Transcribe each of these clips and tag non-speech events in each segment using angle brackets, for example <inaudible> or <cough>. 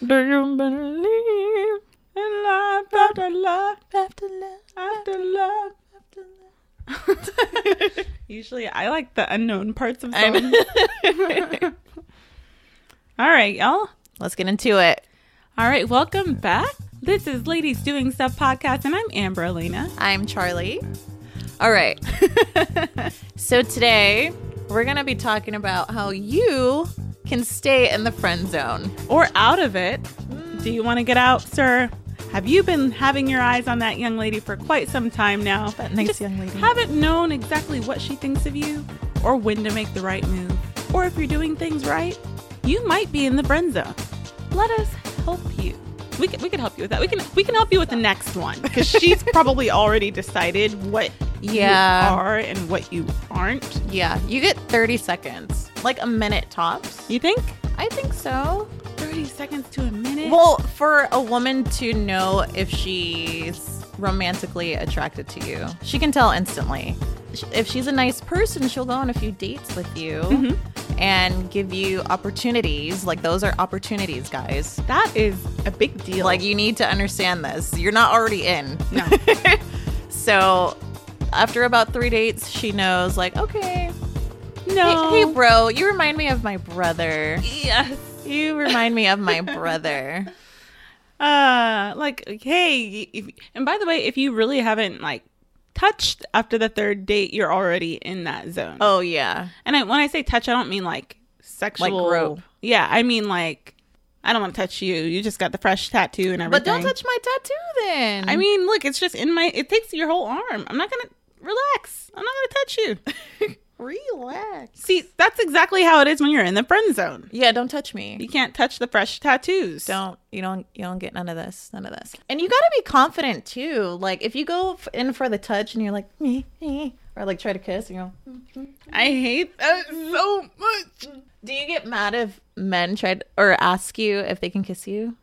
Do you believe in life after life After love, after love? after <laughs> love. Usually, I like the unknown parts of songs. <laughs> All right, y'all. Let's get into it. All right, welcome back. This is Ladies Doing Stuff podcast, and I'm Amber Elena. I'm Charlie. All right. <laughs> so today we're going to be talking about how you can stay in the friend zone. Or out of it. Do you want to get out, sir? Have you been having your eyes on that young lady for quite some time now? That nice Just young lady. Haven't known exactly what she thinks of you or when to make the right move. Or if you're doing things right, you might be in the friend zone. Let us help you. We can, we can help you with that. We can we can help you with the next one because <laughs> she's probably already decided what Yeah. you are and what you aren't. Yeah, you get 30 seconds, like a minute tops. You think? I think so. 30 seconds to a minute? Well, for a woman to know if she's romantically attracted to you, she can tell instantly. If she's a nice person, she'll go on a few dates with you mm-hmm. and give you opportunities. Like, those are opportunities, guys. that is a big deal. Like, you need to understand this. You're not already in. no. <laughs> So, after about three dates, she knows, like, okay, no. hey, hey, bro, you remind me of my brother. Yes. You remind me of my <laughs> brother. Uh, like, hey, if, and by the way, if you really haven't like touched after the third date, you're already in that zone. Oh, yeah. and I, when I say touch, I don't mean like sexual. grope. Yeah, I mean like, I don't want to touch you. You just got the fresh tattoo and everything. But don't touch my tattoo then. I mean, look, it's just in my. It takes your whole arm. I'm not gonna relax. I'm not gonna touch you. <laughs> relax. See, that's exactly how it is when you're in the friend zone. Yeah, don't touch me. You can't touch the fresh tattoos. Don't you don't you don't get none of this, none of this. And you got to be confident too. Like if you go in for the touch and you're like me, me, or like try to kiss and you go, mm-hmm. I hate that so much. do you get mad if men try to, or ask you if they can kiss you?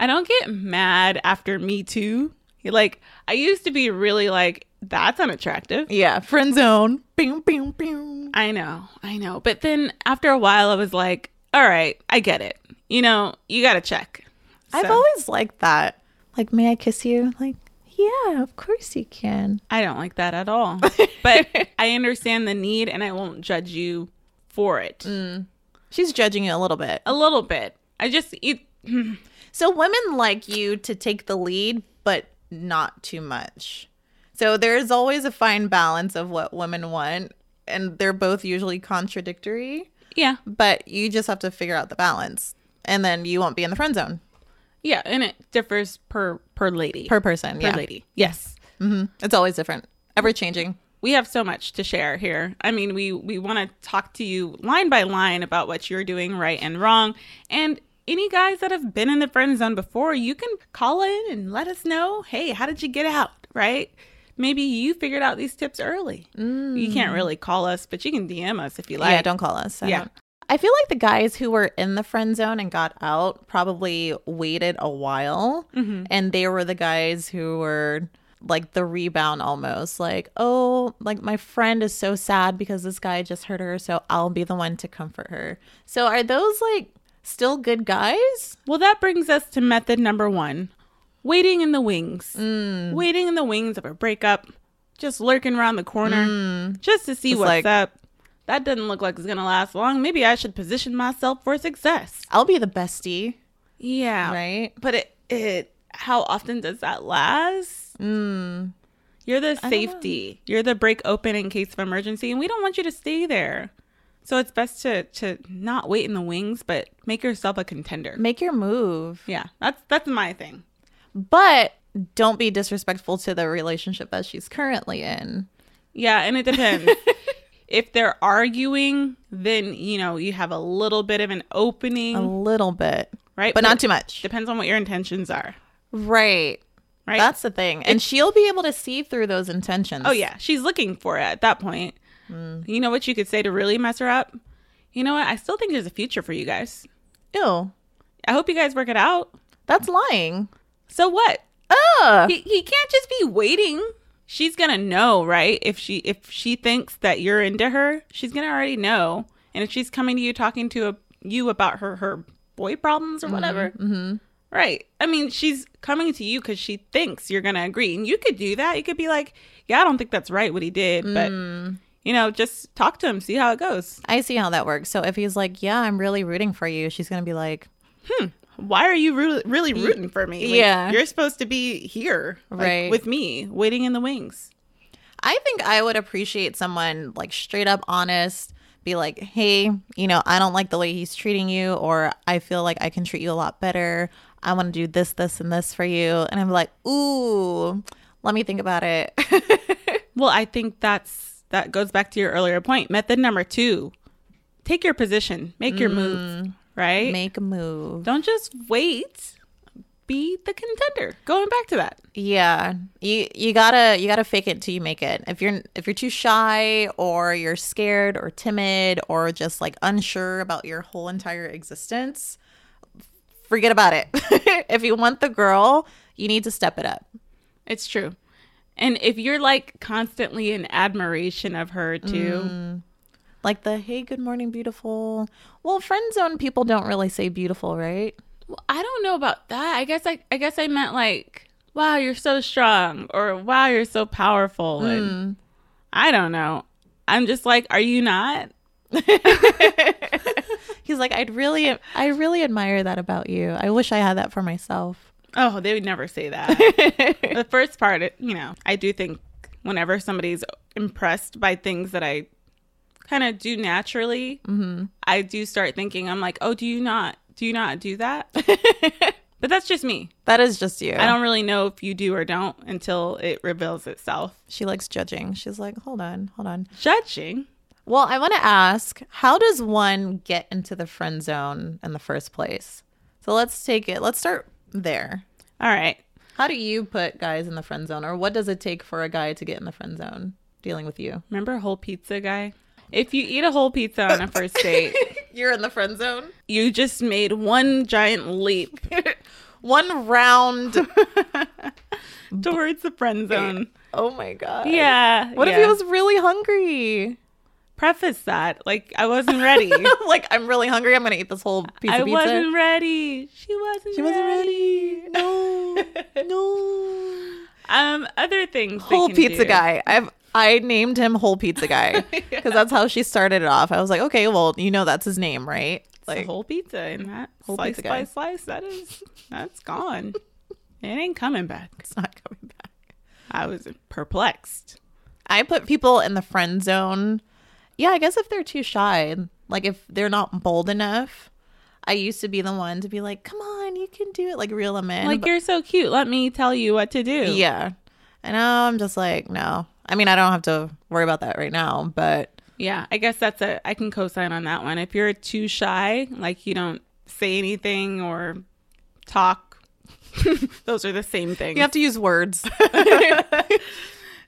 I don't get mad after Me Too. Like I used to be really like that's unattractive. Yeah, friend zone. Bing, bing, bing. I know, I know. But then after a while, I was like, all right, I get it. You know, you got to check. I've always liked that. Like, may I kiss you? Like, yeah, of course you can. I don't like that at all. <laughs> but I understand the need, and I won't judge you for it. Mm. She's judging you a little bit. A little bit. I just it, <sighs> So women like you to take the lead, but not too much. So there's always a fine balance of what women want, and they're both usually contradictory, yeah, but you just have to figure out the balance, and then you won't be in the friend zone yeah, and it differs per per lady. per person. per yeah, lady. Yes. hmm it's always different, ever changing. we have so much to share here. I mean, we we want to talk to you line by line about what you're doing right and wrong. And any guys that have been in the friend zone before, you can call in and let us know, "Hey, how did you get out?" right? Maybe you figured out these tips early. You can't really call us, but you can DM us if you like. yeah, don't call us. I Yeah. don't- I feel like the guys who were in the friend zone and got out probably waited a while, Mm-hmm. and they were the guys who were like the rebound almost like oh like my friend is so sad because this guy just hurt her so i'll be the one to comfort her so are those like still good guys Well, that brings us to method number one waiting in the wings. Mm. Waiting in the wings of a breakup, just lurking around the corner just to see It's what's like- up. That doesn't look like it's going to last long. Maybe I should position myself for success. i'll be the bestie Yeah. right But it, it, how often does that last? mm. You're the safety. You're the break open in case of emergency, and we don't want you to stay there. So it's best to to not wait in the wings, but make yourself a contender. make your move Yeah, that's that's my thing. but don't be disrespectful to the relationship that she's currently in Yeah, and it depends. <laughs> if they're arguing, then you know you have a little bit of an opening, a little bit right? but not too much Depends on what your intentions are, right right? That's the thing. And she'll be able to see through those intentions. oh yeah, she's looking for it at that point. Mm. You know what you could say to really mess her up? You know what? I still think there's a future for you guys. Ew. I hope you guys work it out. That's lying. So what? Ugh. He, he can't just be waiting. She's gonna know, right? If she if she thinks that you're into her, she's gonna already know. And if she's coming to you talking to a, you about her her boy problems or whatever. Mm-hmm. Right. I mean, she's coming to you because she thinks you're to agree. And you could do that. You could be like, yeah, I don't think that's right what he did. But, Mm. You know, just talk to him, see how it goes. I see how that works. So if he's like, "Yeah, I'm really rooting for you," she's gonna be like, "Hmm, Why are you really, really rooting for me? Like, Yeah. You're supposed to be here like, Right. with me, waiting in the wings. I think I would appreciate someone like straight up honest, be like, hey, you know, I don't like the way he's treating you, or I feel like I can treat you a lot better. I want to do this, this, and this for you. And I'm like, ooh, let me think about it. <laughs> Well, I think that's that goes back to your earlier point. Method number two take your position, make your mm. move, right? Make a move. Don't just wait. Be the contender. Going back to that. Yeah, you you gotta you gotta fake it till you make it. If you're if you're too shy or you're scared or timid or just like unsure about your whole entire existence, forget about it. <laughs> if you want the girl, you need to step it up. It's true. And if you're like constantly in admiration of her too, mm. Like the hey, good morning, beautiful. Well, friend zone people don't really say beautiful, right? well, I don't know about that. I guess I I guess I meant like, wow, you're so strong or wow, you're so powerful and mm. I don't know. I'm just like, are you not? <laughs> He's like, I'd really, I really admire that about you. I wish I had that for myself. Oh, they would never say that. <laughs> the first part, you know, I do think whenever somebody's impressed by things that I kind of do naturally, mm-hmm. I do start thinking, I'm like, oh, do you not, do you not do that? <laughs> but that's just me. That is just you. I don't really know if you do or don't until it reveals itself. She likes judging. She's like, hold on, hold on. Judging. Well, I want to ask, how does one get into the friend zone in the first place? So let's take it. Let's start there. All right. How do you put guys in the friend zone, or what does it take for a guy to get in the friend zone dealing with you? Remember whole pizza guy? If you eat a whole pizza on a first date, <laughs> You're in the friend zone. you just made one giant leap <laughs> One round. <laughs> towards the friend zone. oh my god. Yeah. What if he was really hungry? Preface that like I wasn't ready. <laughs> like, I'm really hungry. I'm gonna eat this whole piece I of pizza. I wasn't ready. She wasn't. she wasn't ready. No, <laughs> no. Um, other things. Whole pizza do. guy. I've I named him Whole Pizza <laughs> Guy because that's how she started it off. I was like, okay, well, you know that's his name, right? Like, whole pizza and that Whole slice pizza by guy. slice. That is that's gone. it ain't coming back. it's not coming back. I was perplexed. I put people in the friend zone. Yeah, I guess if they're too shy, like if they're not bold enough. I used to be the one to be like, "Come on, you can do it," like reel them in. Like but- you're so cute. Let me tell you what to do. yeah, and now I'm just like, no. I mean, I don't have to worry about that right now, but Yeah. I guess that's a. I can co-sign on that one. If you're too shy, like you don't say anything or talk, <laughs> those are the same things. you have to use words. <laughs> <laughs>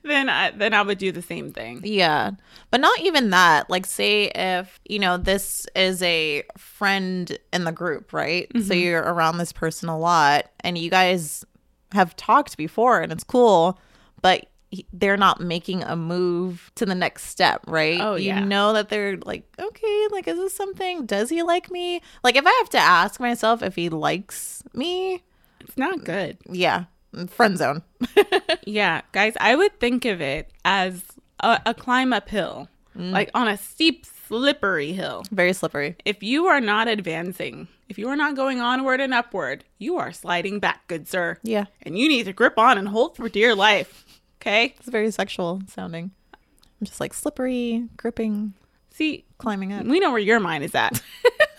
then I then I would do the same thing. Yeah. But not even that. Like, say if, you know, this is a friend in the group, right? So mm-hmm. you're around this person a lot and you guys have talked before and it's cool, but they're not making a move to the next step, right? Oh, yeah. you know that they're like, okay, like, is this something? Does he like me? Like, if I have to ask myself if he likes me, It's not good. yeah, friend zone. <laughs> Yeah, guys, I would think of it as a, a climb uphill, mm. like on a steep, slippery hill. Very slippery. If you are not advancing, if you are not going onward and upward, you are sliding back, good sir. Yeah. And you need to grip on and hold for dear life. Okay? It's very sexual sounding. I'm just like slippery, gripping, See, climbing up. we know where your mind is at. <laughs>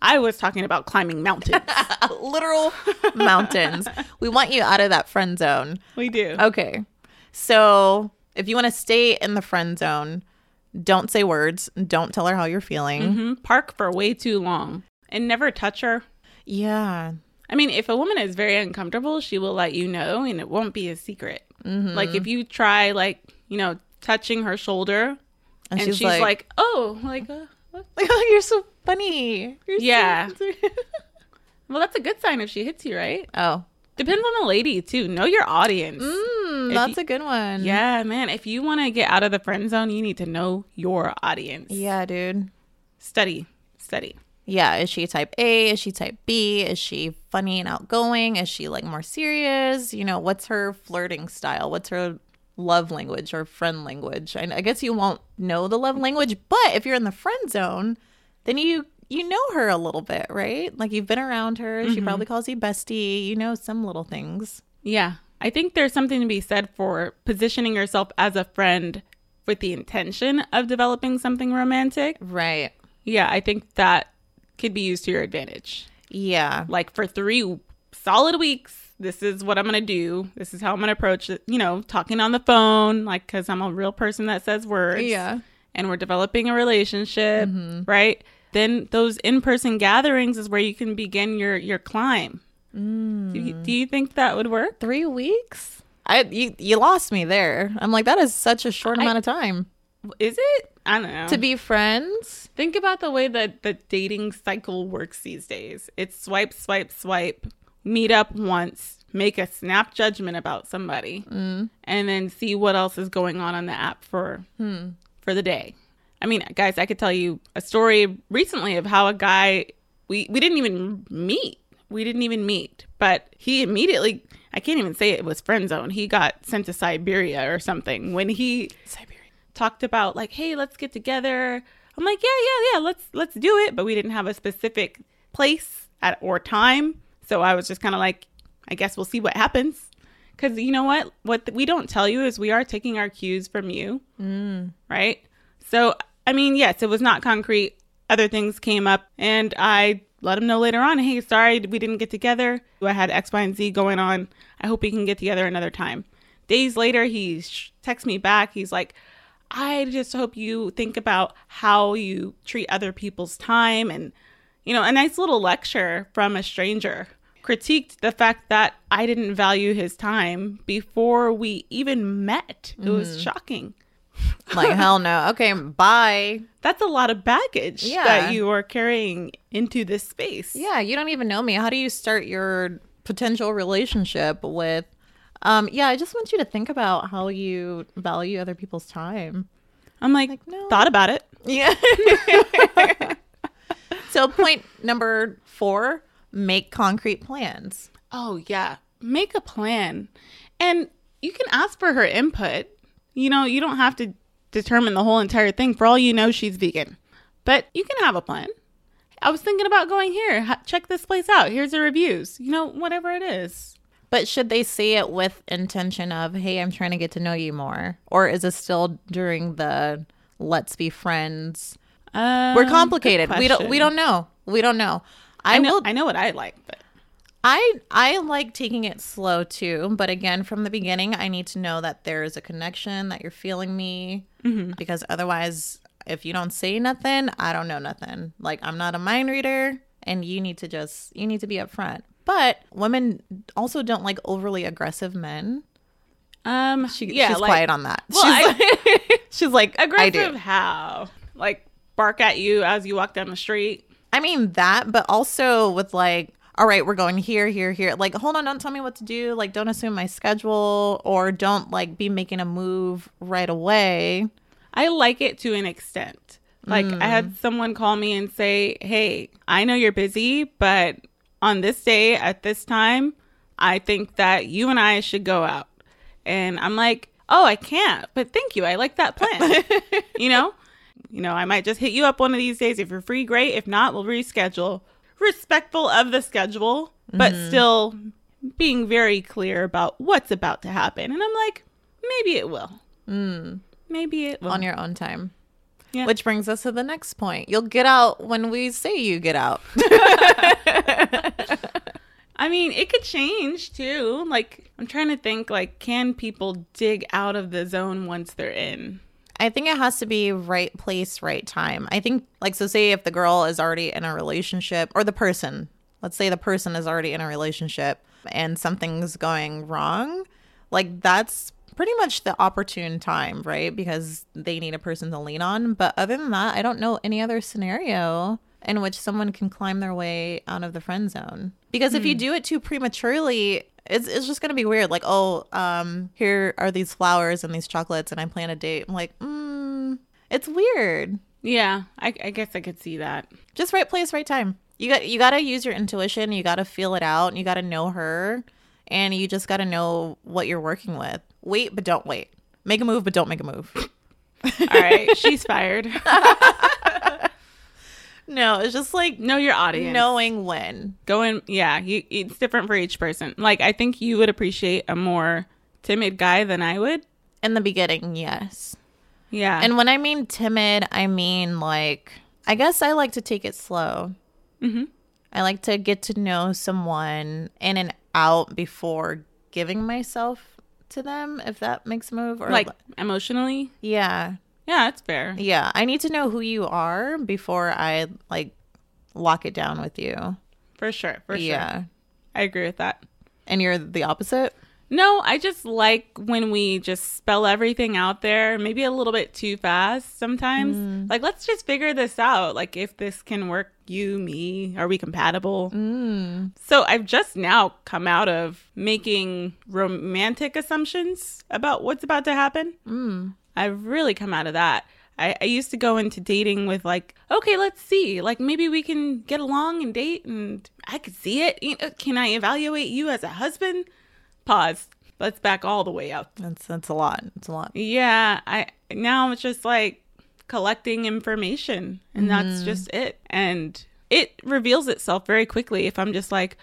I was talking about climbing mountains. <laughs> Literal mountains. <laughs> We want you out of that friend zone. we do. Okay. So if you want to stay in the friend zone, don't say words. Don't tell her how you're feeling. Mhm. Park for way too long and never touch her. Yeah. I mean, if a woman is very uncomfortable, she will let you know and it won't be a secret. Like if you try, like, you know, touching her shoulder And, and, she's, she's, like, like, oh, like, uh, <laughs> what? you're so funny. You're so- Yeah. <laughs> well, that's a good sign if she hits you, right? oh. Depends on the lady, too. Know your audience. Mm, that's you- a good one. Yeah, man. If you want to get out of the friend zone, you need to know your audience. Yeah, dude. Study. Study. Yeah, is she type A? Is she type B? Is she funny and outgoing? Is she like more serious? You know, what's her flirting style? What's her love language or friend language? And I guess you won't know the love language, but if you're in the friend zone, then you you know her a little bit, right? Like you've been around her. She mm-hmm. probably calls you bestie. You know some little things. Yeah. I think there's something to be said for positioning yourself as a friend with the intention of developing something romantic. Right. Yeah, I think that could be used to your advantage. Yeah. Like for three solid weeks, this is what I'm going to do. This is how I'm going to approach it. You know, talking on the phone, like, because I'm a real person that says words. Yeah. And we're developing a relationship, mm-hmm. right? Then those in person gatherings is where you can begin your, your climb. Mm. Do, you, do you think that would work? Three weeks? I you, you lost me there. I'm like, that is such a short amount of time. Is it? I don't know. To be friends? Think about the way that the dating cycle works these days. It's swipe, swipe, swipe, meet up once, make a snap judgment about somebody, mm. and then see what else is going on on the app for hmm. for the day. I mean, guys, I could tell you a story recently of how a guy we we didn't even meet. We didn't even meet, but he immediately I can't even say it was friend zone. He got sent to Siberia or something when he Siberia talked about like, "Hey, let's get together." I'm like, "Yeah, yeah, yeah, let's let's do it." But we didn't have a specific place at or time, so I was just kind of like, "I guess we'll see what happens." Because you know what? What we don't tell you is we are taking our cues from you, mm. right? So, I mean, yes, it was not concrete. Other things came up, and I let him know later on, "Hey, sorry, we didn't get together. I had X, Y, and Z going on. I hope we can get together another time." Days later, he sh- texts me back. He's like, I just hope you think about how you treat other people's time and, you know, a nice little lecture from a stranger. Critiqued the fact that I didn't value his time before we even met. It was shocking. <laughs> Like, hell no. Okay, bye. That's a lot of baggage Yeah. that you are carrying into this space. Yeah, you don't even know me. How do you start your potential relationship with um yeah, I just want you to think about how you value other people's time. I'm like, no. thought about it. Yeah. <laughs> <laughs> so point number 4, make concrete plans. Oh, yeah. Make a plan. And you can ask for her input. You know, you don't have to determine the whole entire thing. For all you know, she's vegan. But you can have a plan. I was thinking about going here. Check this place out. Here's the reviews. You know, whatever it is. But should they say it with intention of, "Hey, I'm trying to get to know you more," or is it still during the "Let's be friends"? Um, We're complicated. We don't. We don't know. We don't know. I, I know. will. I know what I like, but I I like taking it slow too, but again, from the beginning, I need to know that there is a connection, that you're feeling me, because otherwise, if you don't say nothing, I don't know nothing. Like I'm not a mind reader, and you need to just you need to be upfront. But women also don't like overly aggressive men. um, She, yeah, she's like, quiet on that. Well, she's, I- like, <laughs> she's like aggressive. How? Like bark at you as you walk down the street. I mean that, but also with like, all right, we're going here, here, here. Like, hold on, don't tell me what to do. Like, don't assume my schedule or don't like be making a move right away. I like it to an extent. Like I had mm. someone call me and say, "Hey, I know you're busy, but on this day at this time, I think that you and I should go out." And I'm like, "Oh, I can't, but thank you. I like that plan." <laughs> you know? You know, I might just hit you up one of these days if you're free, great. If not, we'll reschedule. Respectful of the schedule, but mm-hmm. still being very clear about what's about to happen. And I'm like, maybe it will. Mm. Maybe it will. on your own time. Yeah. Which brings us to the next point. You'll get out when we say you get out. <laughs> I mean, it could change too. Like, I'm trying to think, like, can people dig out of the zone once they're in? I think it has to be right place, right time. I think, like, so say if the girl is already in a relationship or the person, let's say the person is already in a relationship and something's going wrong, like, that's pretty much the opportune time, right? Because they need a person to lean on. But other than that, I don't know any other scenario in which someone can climb their way out of the friend zone. Because if you do it too prematurely, it's, it's just gonna be weird. Like, oh, um, here are these flowers and these chocolates, and I plan a date. I'm like, mm, it's weird. Yeah, I, I guess I could see that. Just right place, right time. You got you got to use your intuition. You got to feel it out. And you got to know her, and you just got to know what you're working with. Wait, but don't wait. Make a move, but don't make a move. <laughs> All right, she's fired. <laughs> no, it's just like Know your audience. knowing when. Going, yeah, you, it's different for each person. Like, I think you would appreciate a more timid guy than I would. In the beginning, yes. Yeah. And when I mean timid, I mean like I guess I like to take it slow. hmm I like to get to know someone in and out before giving myself to them, if that makes a move. Or like emotionally. yeah, Yeah, that's fair. yeah. I need to know who you are before I like lock it down with you. For sure. For sure. yeah, I agree with that. and you're the opposite. No, I just like when we just spell everything out there, maybe a little bit too fast sometimes. Like, let's just figure this out. Like, if this can work, you, me, are we compatible? Mm. So, I've just now come out of making romantic assumptions about what's about to happen. Mm. I've really come out of that. I, I used to go into dating with like, okay, let's see, like maybe we can get along and date, and I could see it. You know, can I evaluate you as a husband? Pause. Let's back all the way up. That's that's a lot. It's a lot. Yeah, I now it's just like collecting information, and that's mm-hmm. just it. And it reveals itself very quickly if I'm just like,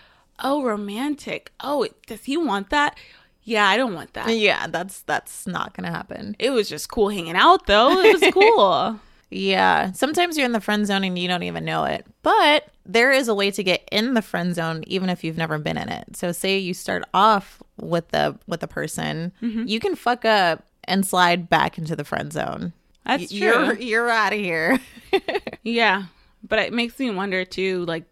oh, romantic. Oh, does he want that? Yeah, I don't want that. Yeah, that's that's not gonna happen. It was just cool hanging out, though. It was <laughs> cool. Yeah. Sometimes you're in the friend zone and you don't even know it. But there is a way to get in the friend zone even if you've never been in it. So say you start off with the with a person, mm-hmm. you can fuck up and slide back into the friend zone. That's Y- true. You're you're out of here. <laughs> Yeah, but it makes me wonder too. Like,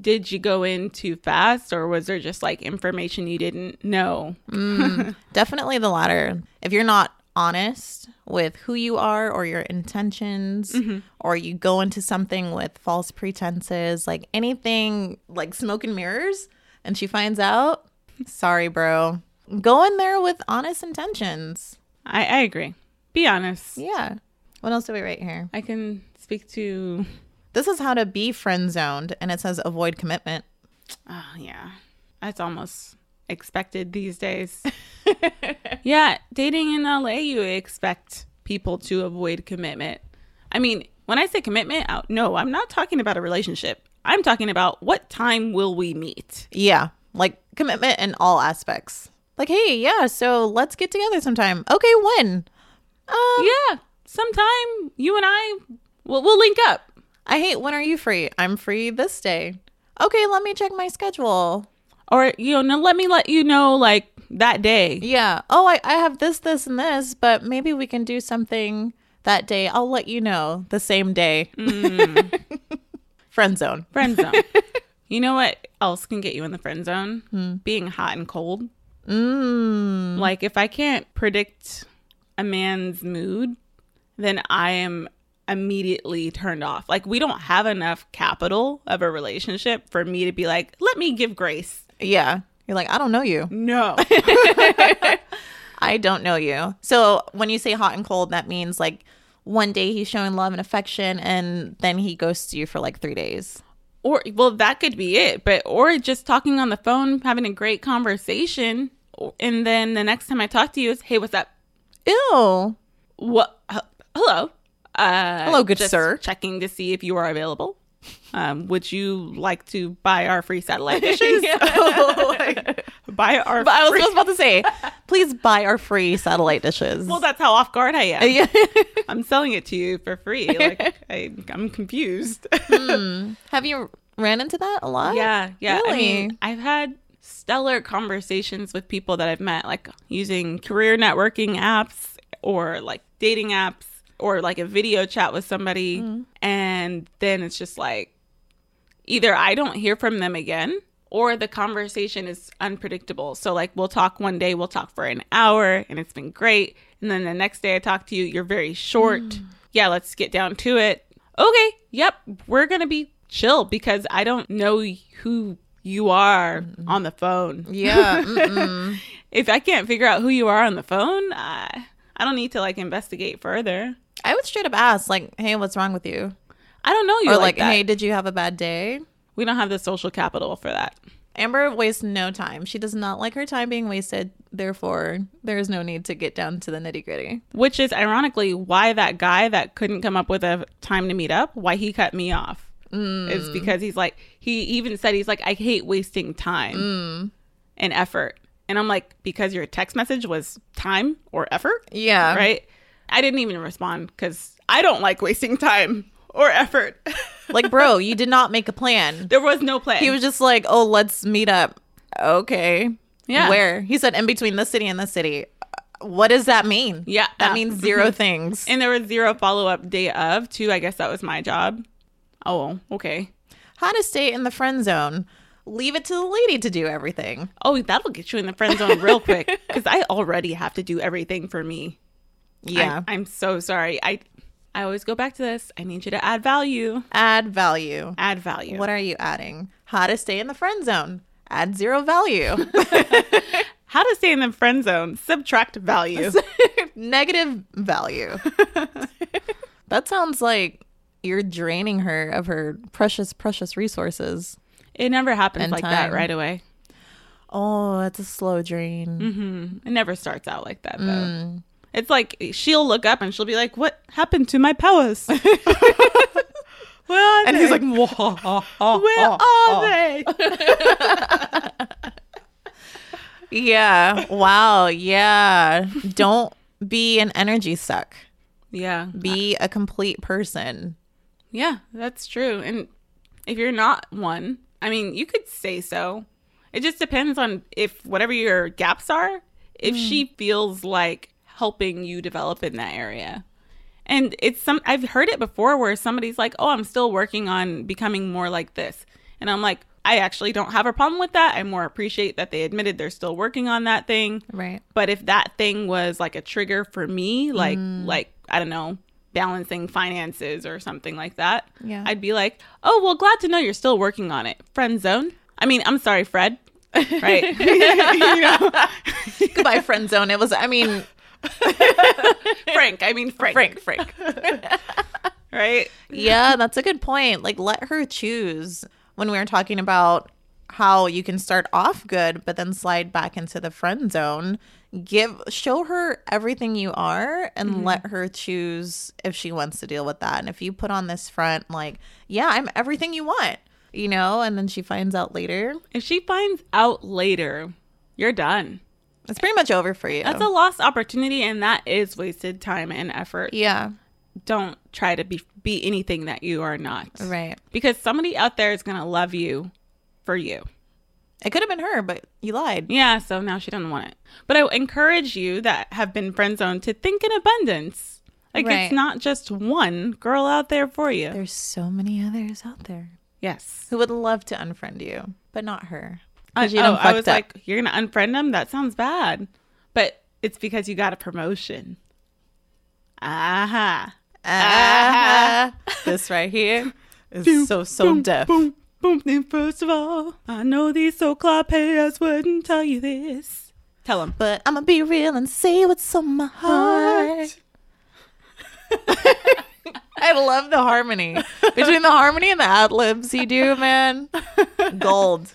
did you go in too fast, or was there just like information you didn't know? Mm, <laughs> definitely the latter. If you're not honest with who you are or your intentions, mm-hmm. or you go into something with false pretenses, like anything like smoke and mirrors, and she finds out, sorry, bro. Go in there with honest intentions. I, I agree. Be honest. Yeah. What else do we write here? I can speak to. This is how to be friend zoned, and it says avoid commitment. Oh yeah, that's almost expected these days. <laughs> yeah, dating in LA, you expect people to avoid commitment. I mean, when I say commitment, no, I'm not talking about a relationship. I'm talking about what time will we meet. Yeah, like commitment in all aspects. Like, hey, yeah, so let's get together sometime. Okay, when? Um, Yeah, sometime you and I will we'll link up. I hate when are you free? I'm free this day. Okay, let me check my schedule. Or you know, let me let you know like that day. Yeah. Oh, I, I have this, this, and this, but maybe we can do something that day. I'll let you know the same day. <laughs> Friend zone. Friend zone. <laughs> you know what else can get you in the friend zone? Being hot and cold. Mm. Like if I can't predict a man's mood, then I am immediately turned off. Like we don't have enough capital of a relationship for me to be like, let me give grace. Yeah. You're like, I don't know you. No. <laughs> <laughs> I don't know you. So when you say hot and cold, that means like one day he's showing love and affection and then he ghosts you for like three days. or well, that could be it. But or just talking on the phone, having a great conversation, and then the next time I talk to you is, hey, what's up? Ew. What? hello. Uh, Hello, good sir. Checking to see if you are available. Um, would you like to buy our free satellite <laughs> dishes? <laughs> buy our. But I was just about to say, <laughs> please buy our free satellite dishes. well, that's how off guard I am. yeah. I'm selling it to you for free. Like I, I'm confused. Have you ran into that a lot? Yeah, yeah. I mean, I've had stellar conversations with people that I've met, like using career networking apps or like dating apps or like a video chat with somebody. Mm-hmm. And then it's just like either I don't hear from them again or the conversation is unpredictable. So, like, we'll talk one day, we'll talk for an hour, and it's been great. And then the next day I talk to you, you're very short. Mm. Yeah, let's get down to it. Okay, yep, we're going to be chill because I don't know who you are on the phone. Yeah. <laughs> If I can't figure out who you are on the phone, I, I don't need to like investigate further. I would straight up ask, like, "Hey, what's wrong with you?" I don't know you or like, like. "Hey, did you have a bad day?" we don't have the social capital for that. Amber wastes no time. She does not like her time being wasted. Therefore, there is no need to get down to the nitty gritty. Which is ironically why that guy that couldn't come up with a time to meet up, why he cut me off. Mm. Is because he's like he even said he's like I hate wasting time Mm. and effort. And I'm like because your text message was time or effort, Yeah. right? I didn't even respond cuz I don't like wasting time or effort. <laughs> Like, bro, you did not make a plan. there was no plan. He was just like, "Oh, let's meet up." Okay. Yeah. Where? He said in between the city and the city. What does that mean? Yeah. That Yeah. means 0 <laughs> things. and there was zero follow-up day of, too. I guess that was my job. Oh, okay. How to stay in the friend zone. Leave it to the lady to do everything. Oh, that'll get you in the friend zone real quick <laughs> because I already have to do everything for me. Yeah. I, am so sorry. I I always go back to this. I need you to add value. Add value. Add value. What are you adding? How to stay in the friend zone. Add zero value. <laughs> How to stay in the friend zone? Subtract value. <laughs> Negative value. <laughs> that sounds like you're draining her of her precious, precious resources. it never happens like that right away. Oh, that's a slow drain. It never starts out like that though. Mm. It's like she'll look up and she'll be like, "What happened to my powers?" <laughs> Where are And they? he's like, "Whoa." "Where are they?" <laughs> yeah. Wow. Yeah. Don't be an energy suck. yeah, Be a complete person. Yeah, that's true. And if you're not one, I mean, you could say so. It just depends on if whatever your gaps are, if she mm. feels like helping you develop in that area. And it's some I've heard it before where somebody's like, "Oh, I'm still working on becoming more like this." And I'm like, I actually don't have a problem with that. I more appreciate that they admitted they're still working on that thing. Right. But if that thing was like a trigger for me, like mm. like I don't know, balancing finances or something like that, Yeah. I'd be like, "Oh, well, glad to know you're still working on it." Friend zone. I mean, I'm sorry, Fred. <laughs> Right. <laughs> <laughs> you know, Goodbye, friend zone. It was, I mean, <laughs> Frank. I mean Frank. Frank, Frank. <laughs> Right. yeah, that's a good point. Like, let her choose when we were talking about how you can start off good, but then slide back into the friend zone. Give, show her everything you are and mm-hmm. let her choose if she wants to deal with that. And if you put on this front, like, yeah, I'm everything you want, you know, and then she finds out later, If she finds out later, you're done. It's pretty much over for you. That's a lost opportunity, and that is wasted time and effort. yeah, Don't try to be be anything that you are not. right. Because somebody out there is gonna love you for you. It could have been her, but you lied. Yeah, so now she doesn't want it. But I encourage you that have been friend zoned to think in abundance. Like Right. it's not just one girl out there for you. There's so many others out there yes. who would love to unfriend you, but not her. I, oh, I was up. like, you're gonna unfriend them? That sounds bad. But it's because you got a promotion. Aha. Ah, this right here is so so boom, Def. Boom, boom. And first of all, I know these so called players wouldn't tell you this. Tell them. But I'm gonna be real and say what's on my heart. <laughs> I love the harmony between the harmony and the ad libs you do, man. <laughs> Gold,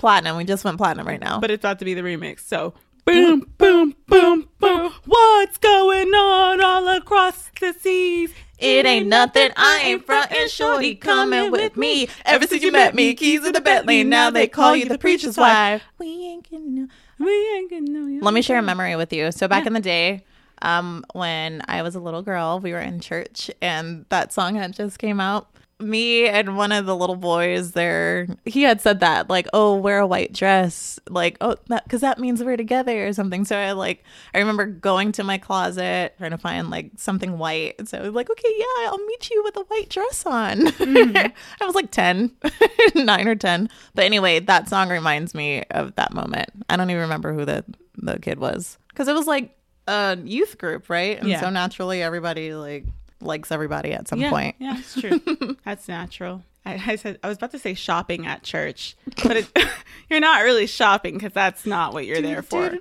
platinum. We just went platinum right now. But it's about to be the remix. So boom, boom, boom, boom. What's going on all across the seas? It ain't nothing, I ain't frontin', shorty coming with me. Ever since you met me, keys to the Bentley, now they call you the preacher's wife. We ain't no. We ain't gonna know. Let me share a memory with you. So back in the day, um, when I was a little girl, we were in church and that song had just came out. Me and one of the little boys there, he had said that, like, oh, wear a white dress, like, oh, that because that means we're together or something. So I like, I remember going to my closet trying to find like something white. So I was like, okay, yeah, I'll meet you with a white dress on. <laughs> I was like 10, <laughs> nine or 10. But anyway, that song reminds me of that moment. I don't even remember who the, the kid was because it was like a youth group, right? And Yeah. so naturally everybody like likes everybody at some yeah, point. Yeah, it's true. <laughs> That's natural. I, I said I was about to say shopping at church, but it, <laughs> you're not really shopping because that's not what you're there for. <laughs> but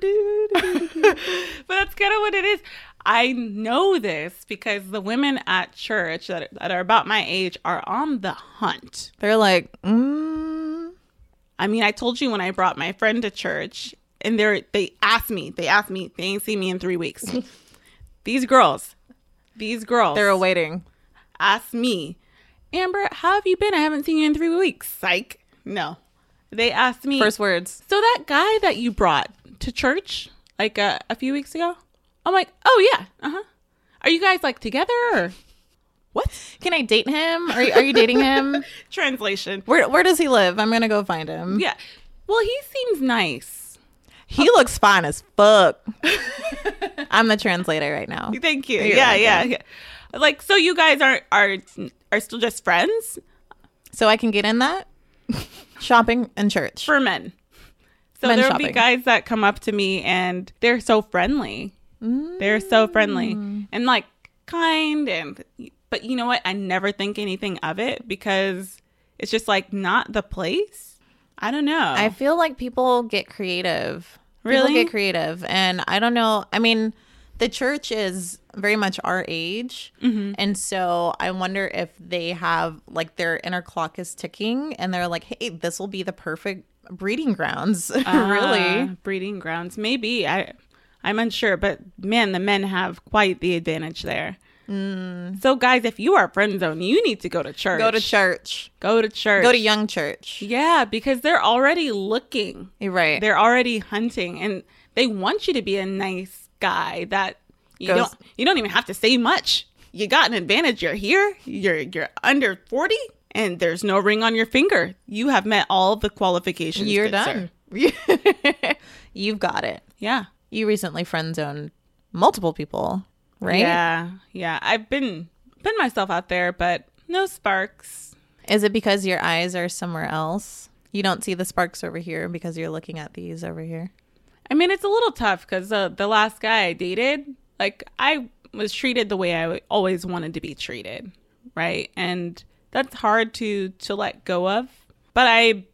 that's kind of what it is. I know this because the women at church that, that are about my age are on the hunt. They're like, mm, I mean, I told you when I brought my friend to church, and they're they asked me, they asked me, they ain't seen me in three weeks. <laughs> these girls, these girls, they're awaiting. asked me, Amber, how have you been? I haven't seen you in three weeks. Psych. No, they asked me First words. So that guy that you brought to church like uh, a few weeks ago, I'm like, oh yeah, uh huh. Are you guys like together or what? Can I date him? Are, are you dating him? <laughs> Translation. Where Where does he live? I'm gonna go find him. Yeah. Well, he seems nice. He looks fine as fuck. I'm the translator right now. <laughs> Thank you. Yeah, welcome. yeah, yeah. Like, so you guys are are are still just friends So I can get in that shopping and church. for men. So Men there'll be guys that come up to me and they're so friendly. They're so friendly Mm. and like kind and but you know what? I never think anything of it because it's just like not the place. I don't know. I feel like people get creative. Really? People get creative. And I don't know. I mean, the church is very much our age. Mm-hmm. And so I wonder if they have like their inner clock is ticking and they're like, hey, this will be the perfect breeding grounds. <laughs> really. Ah, breeding grounds. Maybe I, I'm unsure, but man, the men have quite the advantage there. So, guys, if you are friend zone, you need to go to church. Mm. Go to church. Go to church. Go to young church. Yeah, because they're already looking. You're right. They're already hunting, and they want you to be a nice guy. That you Goes- don't. You don't even have to say much. You got an advantage. You're here. You're you're under forty, and there's no ring on your finger. You have met all the qualifications. You're done. <laughs> You've got it. Yeah. You recently friend zoned multiple people, right? Yeah, yeah. I've been been myself out there, but no sparks. Is it because your eyes are somewhere else? You don't see the sparks over here because you're looking at these over here. I mean, it's a little tough because uh, the last guy I dated, like, I was treated the way I always wanted to be treated, right? And that's hard to to let go of. But I,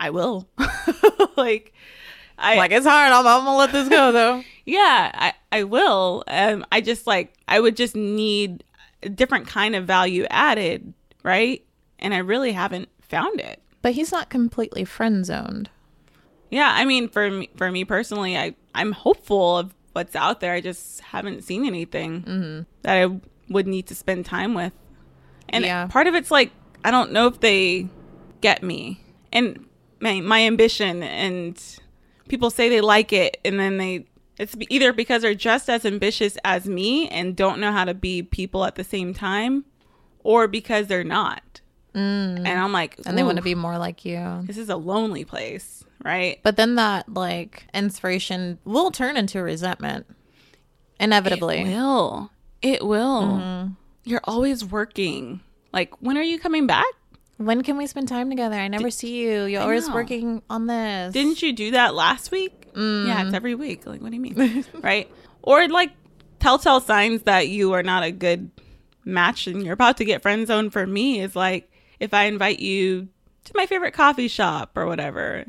I will. <laughs> like, I Like it's hard. I'm, I'm gonna let this go though. <laughs> yeah, I I will. Um, I just like I would just need a different kind of value added, right? And I really haven't found it. But he's not completely friend zoned. Yeah, I mean, for me, for me personally, I I'm hopeful of what's out there. I just haven't seen anything that I would need to spend time with. And Yeah. part of it's like I don't know if they get me and my my ambition. And people say they like it, and then they it's either because they're just as ambitious as me and don't know how to be people at the same time, or because they're not. Mm. And I'm like, And they want to be more like you. This is a lonely place, right? But then that like inspiration will turn into resentment. Inevitably. It will. It will. Mm-hmm. You're always working. Like, when are you coming back? When can we spend time together? I never see you. You're always know. working on this. Didn't you do that last week? Mm. Yeah, it's every week. Like, what do you mean? <laughs> right? Or like telltale signs that you are not a good match and you're about to get friend zoned for me is like if I invite you to my favorite coffee shop or whatever,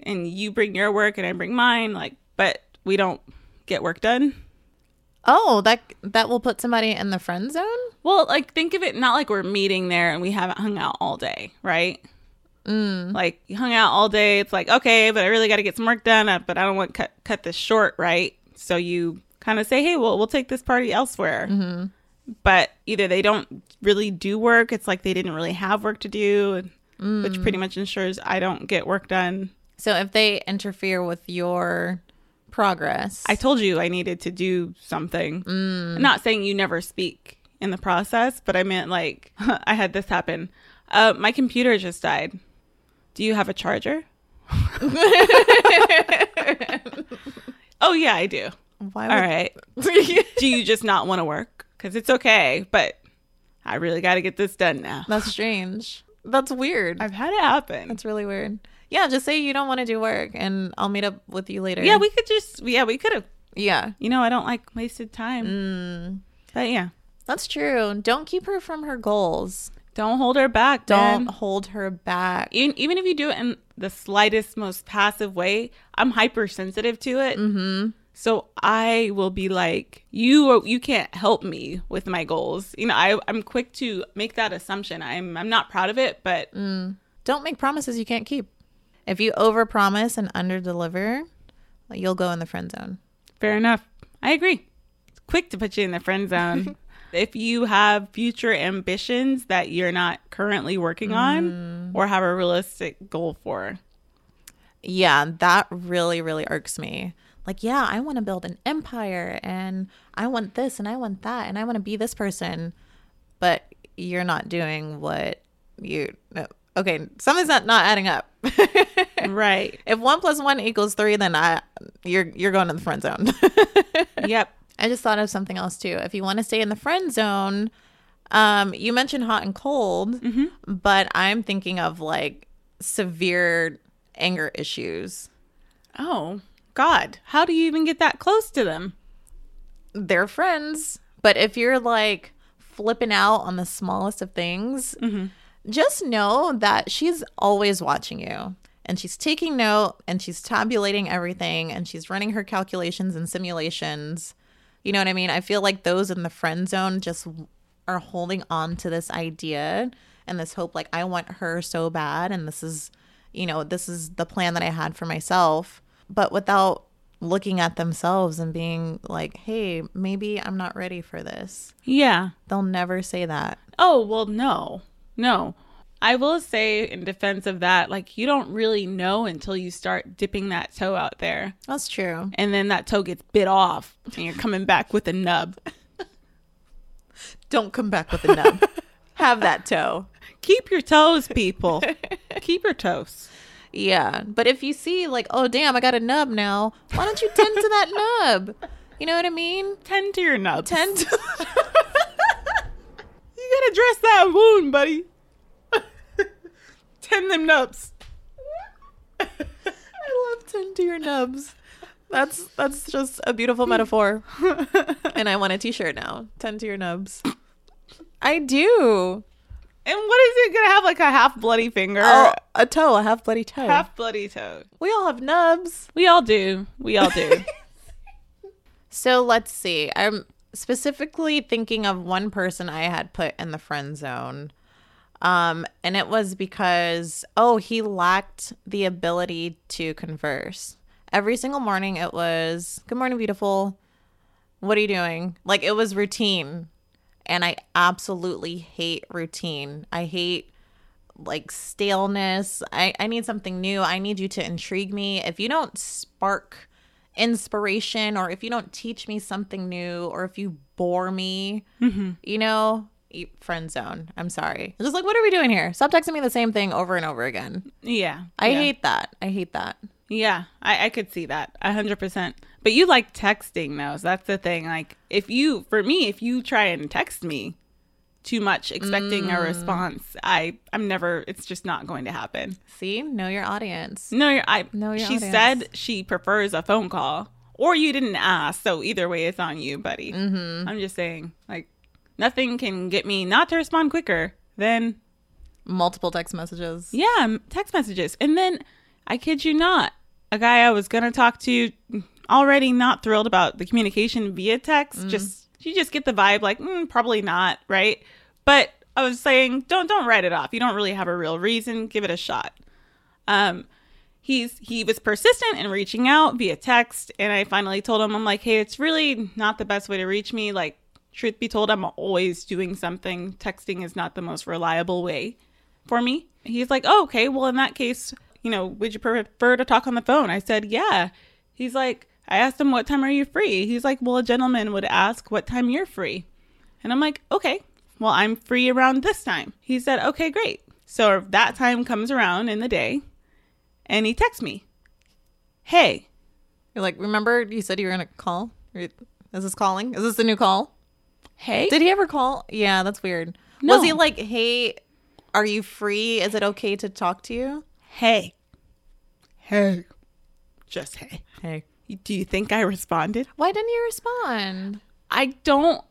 and you bring your work and I bring mine, like, but we don't get work done. Oh, that that will put somebody in the friend zone? Well, like think of it not like we're meeting there and we haven't hung out all day, right? Mm. Like you hung out all day. It's like okay, but I really got to get some work done. uh, But I don't want to cut cut this short, right? So you kind of say, hey, well, we'll take this party elsewhere. Mm-hmm. But either they don't really do work. It's like they didn't really have work to do, and, which pretty much ensures I don't get work done. So if they interfere with your progress, I told you I needed to do something. I'm not saying you never speak in the process, but I meant like <laughs> I had this happen. Uh, my computer just died. Do you have a charger? <laughs> oh yeah, I do. why All would right. <laughs> do you just not want to work? Because it's okay, but I really got to get this done now. That's strange. That's weird. I've had it happen. That's really weird. Yeah, just say you don't want to do work and I'll meet up with you later. yeah, we could just yeah we could have. Yeah. You know, I don't like wasted time. Mm. But yeah, That's true. Don't keep her from her goals. don't hold her back. Don't man. hold her back. even even if you do it in the slightest, most passive way, I'm hypersensitive to it. Mm-hmm. So I will be like, you you can't help me with my goals. You know, I I'm quick to make that assumption. I'm I'm not proud of it, but mm. Don't make promises you can't keep. If you overpromise and underdeliver, you'll go in the friend zone. fair enough. I agree. It's quick to put you in the friend zone. <laughs> if you have future ambitions that you're not currently working on mm. or have a realistic goal for. Yeah, that really, really irks me. Like, yeah, I want to build an empire and I want this and I want that and I want to be this person. But you're not doing what you. no. Okay, something's not, not adding up. <laughs> right. if one plus one equals three, then I you're you're going to the friend zone. <laughs> Yep. I just thought of something else too. If you want to stay in the friend zone, um, you mentioned hot and cold, but I'm thinking of like severe anger issues. Oh, God. How do you even get that close to them? They're friends, but if you're like flipping out on the smallest of things, mm-hmm. just know that she's always watching you. And she's taking note and she's tabulating everything and she's running her calculations and simulations. You know what I mean? I feel like those in the friend zone just are holding on to this idea and this hope like I want her so bad and this is, you know, this is the plan that I had for myself, but without looking at themselves and being like, "Hey, maybe I'm not ready for this." Yeah. They'll never say that. Oh, well, no. No. I will say in defense of that, like you don't really know until you start dipping that toe out there. That's true. And then that toe gets bit off and you're coming back with a nub. <laughs> Don't come back with a nub. <laughs> Have that toe. Keep your toes, people. Keep your toes. Yeah. But if you see like, "Oh, damn, I got a nub now." Why don't you tend to that nub? You know what I mean? Tend to your nubs. Tend to <laughs> You gotta dress that wound, buddy. <laughs> Tend them nubs. <laughs> I love tend to your nubs. That's that's just a beautiful metaphor. and I want a t-shirt now. Tend to your nubs. I do. And what is it gonna have like a half bloody finger? Oh, a toe, a half bloody toe. half bloody toe. we all have nubs. We all do. We all do. <laughs> So let's see. I'm specifically thinking of one person I had put in the friend zone. Um, and it was because, oh, he lacked the ability to converse. Every single morning it was, Good morning, beautiful. What are you doing? Like it was routine. And I absolutely hate routine. I hate like staleness. I, I need something new. I need you to intrigue me. If you don't spark inspiration or if you don't teach me something new or if you bore me, mm-hmm. you know, friend zone. I'm sorry. Just like, what are we doing here? Stop texting me the same thing over and over again. yeah. I yeah. hate that. I hate that. Yeah, I, I could see that a hundred percent. But you like texting though, so that's the thing. Like if you for me, if you try and text me too much expecting Mm. a response, I I'm never it's just not going to happen. See, know your audience. No, you're I Know your she audience. said she prefers a phone call. Or you didn't ask, so either way it's on you, buddy. Mm-hmm. I'm just saying, like nothing can get me not to respond quicker than Multiple text messages. yeah, text messages. And then I kid you not, a guy I was gonna talk to already not thrilled about the communication via text. Just you just get the vibe like mm, probably not, right? But I was saying don't don't write it off. You don't really have a real reason. Give it a shot. Um, he's he was persistent in reaching out via text, and I finally told him I'm like, hey, it's really not the best way to reach me. Like, truth be told, I'm always doing something. Texting is not the most reliable way for me. He's like, oh, okay, well, in that case, you know, would you prefer to talk on the phone? I said, yeah. He's like, I asked him, what time are you free? He's like, well, a gentleman would ask what time you're free. And I'm like, okay, well, I'm free around this time. He said, okay, great. So that time comes around in the day and he texts me, hey, You're like, remember you said you were gonna call? Is this calling? Is this the new call? hey, Did he ever call? Yeah, that's weird. No. Was he like, hey, are you free? Is it okay to talk to you? hey, hey, just hey. Hey. Do you think I responded? Why didn't you respond? I don't.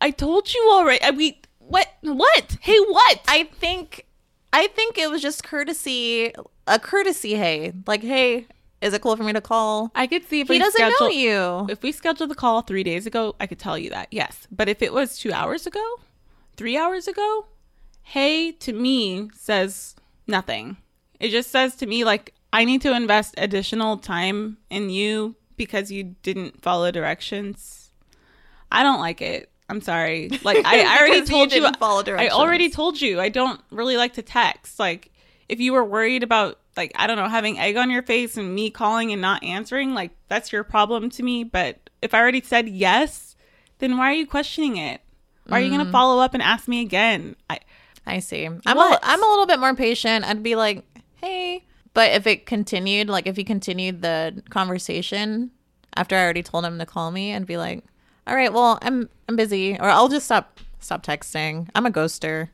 I told you already. I mean, what? What? Hey, what? I think I think it was just courtesy, a courtesy hey. Like, hey, Is it cool for me to call? I could see if He doesn't schedule, know you. If we scheduled the call three days ago, I could tell you that, yes. But if it was two hours ago, three hours ago, hey to me says nothing. It just says to me, like, I need to invest additional time in you because you didn't follow directions. I don't like it. I'm sorry. Like, I, I <laughs> already you told you. didn't follow I already told you I don't really like to text. Like, if you were worried about, like, I don't know, having egg on your face and me calling and not answering, like, that's your problem to me. But if I already said yes, then why are you questioning it? Why are you Mm. going to follow up and ask me again? I, I see. I'm a? I'm a little bit more patient. I'd be like, hey. But if it continued, like if he continued the conversation after I already told him to call me, I'd be like, all right, well, I'm I'm busy, or I'll just stop stop texting. I'm a ghoster.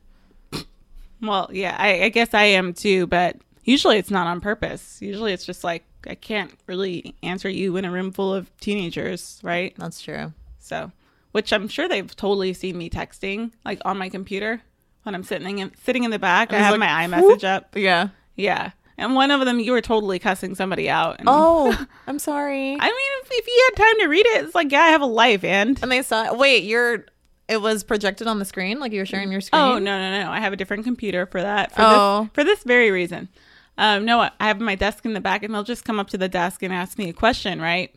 well, yeah, I, I guess I am too, but usually it's not on purpose. Usually it's just like, I can't really answer you in a room full of teenagers, right? That's true. So, which I'm sure they've totally seen me texting, like on my computer when I'm sitting in sitting in the back. I was have like, my iMessage up. Yeah. Yeah, and one of them you were totally cussing somebody out. And, Oh, <laughs> I'm sorry. I mean, if, if you had time to read it, it's like, yeah, I have a life, and and they saw. Wait, you're. It was projected on the screen, like you were sharing your screen. oh no, no, no, I have a different computer for that. For Oh. this, for this very reason. Um, no, I have my desk in the back, and they'll just come up to the desk and ask me a question, right?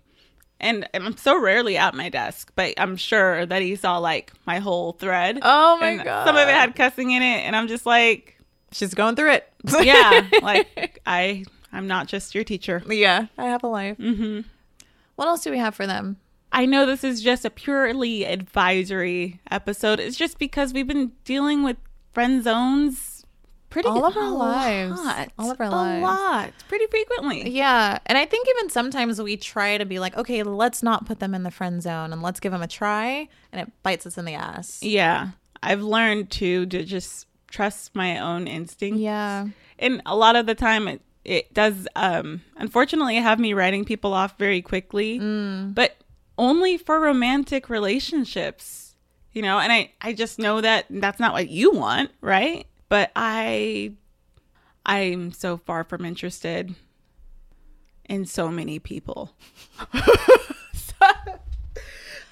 And I'm so rarely at my desk, but I'm sure that he saw like my whole thread. Oh my and god. Some of it had cussing in it, and I'm just like, She's going through it. <laughs> yeah, like I, I'm not just your teacher. yeah. I have a life. Mm-hmm. What else do we have for them? I know this is just a purely advisory episode. It's just because we've been dealing with friend zones pretty All of our lives. lot. All of our a lives. lot, pretty frequently. Yeah. And I think even sometimes we try to be like, okay, let's not put them in the friend zone and let's give them a try. And it bites us in the ass. Yeah, I've learned to to just trust my own instincts. Yeah. and a lot of the time it it does um unfortunately have me writing people off very quickly Mm. but only for romantic relationships you know and i i just know that that's not what you want right but i i'm so far from interested in so many people <laughs>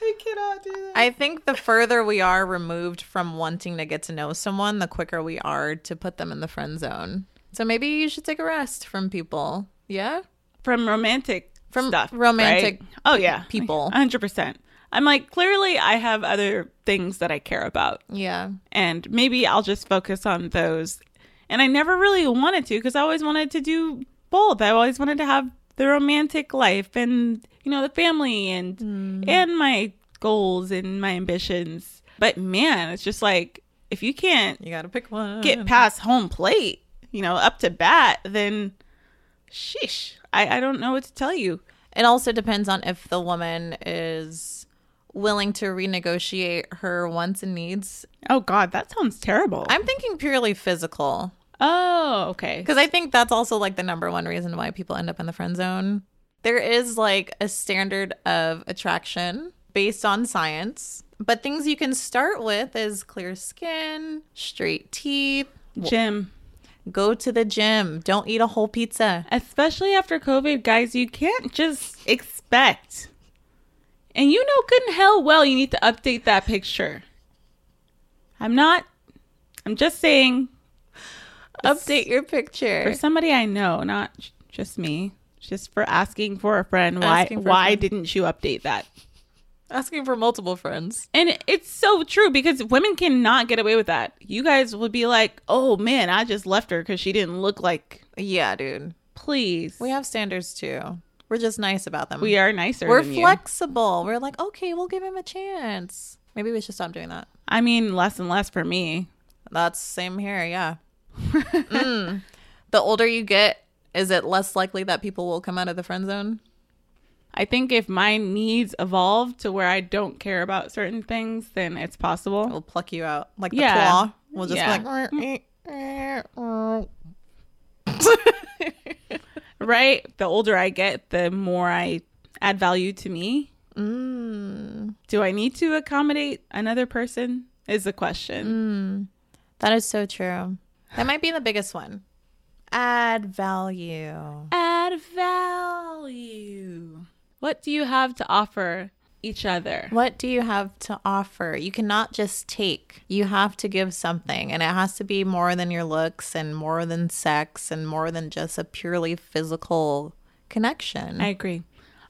i cannot do that I think the further we are removed from wanting to get to know someone, the quicker we are to put them in the friend zone. So maybe you should take a rest from people. Yeah? from romantic From stuff, romantic right? Oh yeah, people. hundred percent. I'm like clearly I have other things that I care about, Yeah. and maybe I'll just focus on those. And I never really wanted to because I always wanted to do both. I always wanted to have the romantic life and you know the family and Hmm. and my goals and my ambitions. But man, it's just like if you can't You got to pick one. get past home plate, you know, up to bat, then sheesh, I, I don't know what to tell you. It also depends on if the woman is willing to renegotiate her wants and needs. Oh God, that sounds terrible. I'm thinking purely physical oh, okay. because I think that's also like the number one reason why people end up in the friend zone. There is like a standard of attraction based on science, but things you can start with is clear skin, straight teeth, gym. go to the gym, don't eat a whole pizza. especially after COVID, guys, you can't just expect. And you know good and hell well you need to update that picture. I'm not, I'm just saying Update your picture. for somebody I know, not j- just me, just for asking for a friend, why, a why friend. didn't you update that? Asking for multiple friends. And it's so true because women cannot get away with that. You guys would be like, oh man, I just left her because she didn't look like, Yeah, dude. please. We have standards too. We're just nice about them. We are nicer. We're than you. flexible. We're like, okay, we'll give him a chance. Maybe we should stop doing that. I mean, less and less for me. That's same here. Yeah. Mm. The older you get, is it less likely that people will come out of the friend zone? I think if my needs evolve to where I don't care about certain things, then it's possible. We'll pluck you out like the Yeah. claw. We'll just Yeah. be like, <laughs> Right? The older I get, the more I add value to me. mm, Do I need to accommodate another person? Is the question. that is so true. That might be the biggest one. Add value. Add value. What do you have to offer each other? What do you have to offer? You cannot just take. You have to give something, and it has to be more than your looks and more than sex and more than just a purely physical connection. I agree.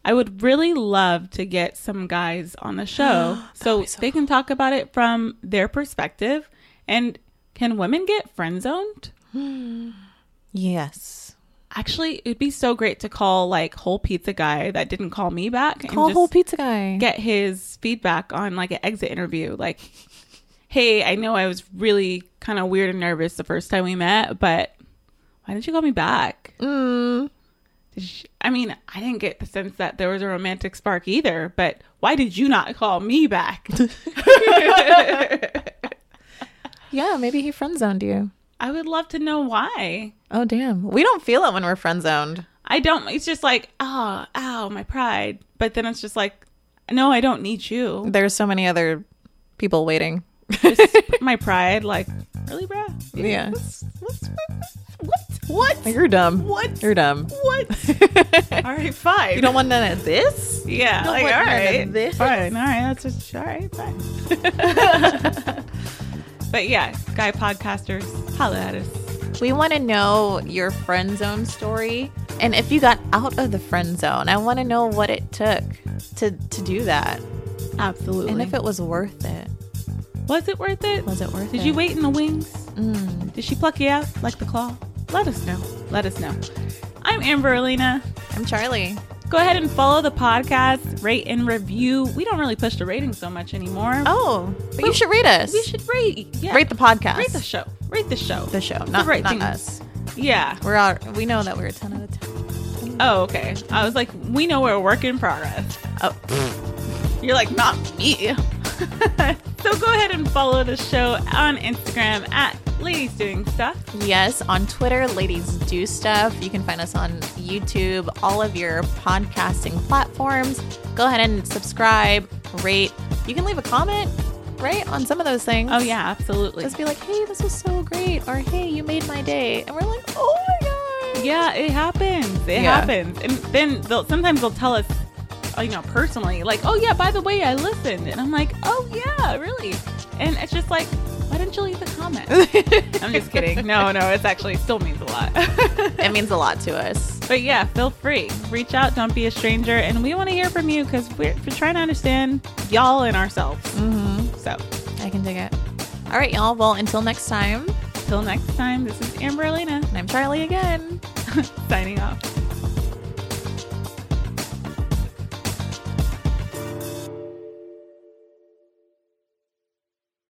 I would really love to get some guys on the show <gasps> so, so they can talk about it from their perspective. And can women get friend zoned? <gasps> yes. Actually, it'd be so great to call like whole pizza guy that didn't call me back and Call whole pizza guy. get his feedback on like an exit interview. Like, hey, I know I was really kind of weird and nervous the first time we met, but why didn't you call me back? Mm. Did she- I mean, I didn't get the sense that there was a romantic spark either, but why did you not call me back? <laughs> <laughs> Yeah, maybe he friend zoned you. I would love to know why. Oh damn. We don't feel it when we're friend zoned. I don't, it's just like, oh, ow, my pride. But then it's just like, no, I don't need you. There's so many other people waiting. Just <laughs> my pride, like, really, bro? Yeah. What's, what's, what? What? You're dumb. What? You're dumb. What? <laughs> All right, fine. You don't want none of this? Yeah, don't like, want all none of this? Fine. All right. That's just, all right, fine. <laughs> but yeah, guy podcasters, holla at us. We want to know your friend zone story. And if you got out of the friend zone, I want to know what it took to, to do that. Absolutely. And if it was worth it. was it worth it? Was it worth Did it? Did you wait in the wings? Mm. Did she pluck you out like the claw? Let us know. Let us know. I'm Amber Alina. I'm Charlie. Go ahead and follow the podcast, rate and review. We don't really push the rating so much anymore. Oh, but you should rate us. we should rate. Yeah. rate the podcast. Rate the show. Rate the show. The show, the not, right not us. Yeah. We're out. We know that we're a 10 out of 10. Oh, okay. I was like, we know we're a work in progress. Oh, You're like, not me. <laughs> so go ahead and follow the show on Instagram at Ladies Doing Stuff. yes. On Twitter, ladies do stuff. You can find us on YouTube, all of your podcasting platforms. Go ahead and subscribe, rate. You can leave a comment, right? On some of those things. Oh, yeah, absolutely. Just be like, hey, this was so great. Or hey, you made my day. And we're like, oh my God. Yeah, it happens. It Yeah. happens. And then they'll sometimes they'll tell us, you know, personally, like, oh yeah, by the way, I listened. And I'm like, oh yeah, really? And it's just like, why didn't you leave a comment? <laughs> I'm just kidding. No, no, it's actually still means a lot. <laughs> It means a lot to us. but yeah, feel free. Reach out. Don't be a stranger. And we want to hear from you because we're, we're trying to understand y'all and ourselves. Mm-hmm. So I can dig it. All right, y'all. Well, until next time, till next time, this is Amber Elena and I'm Charlie again. <laughs> signing off.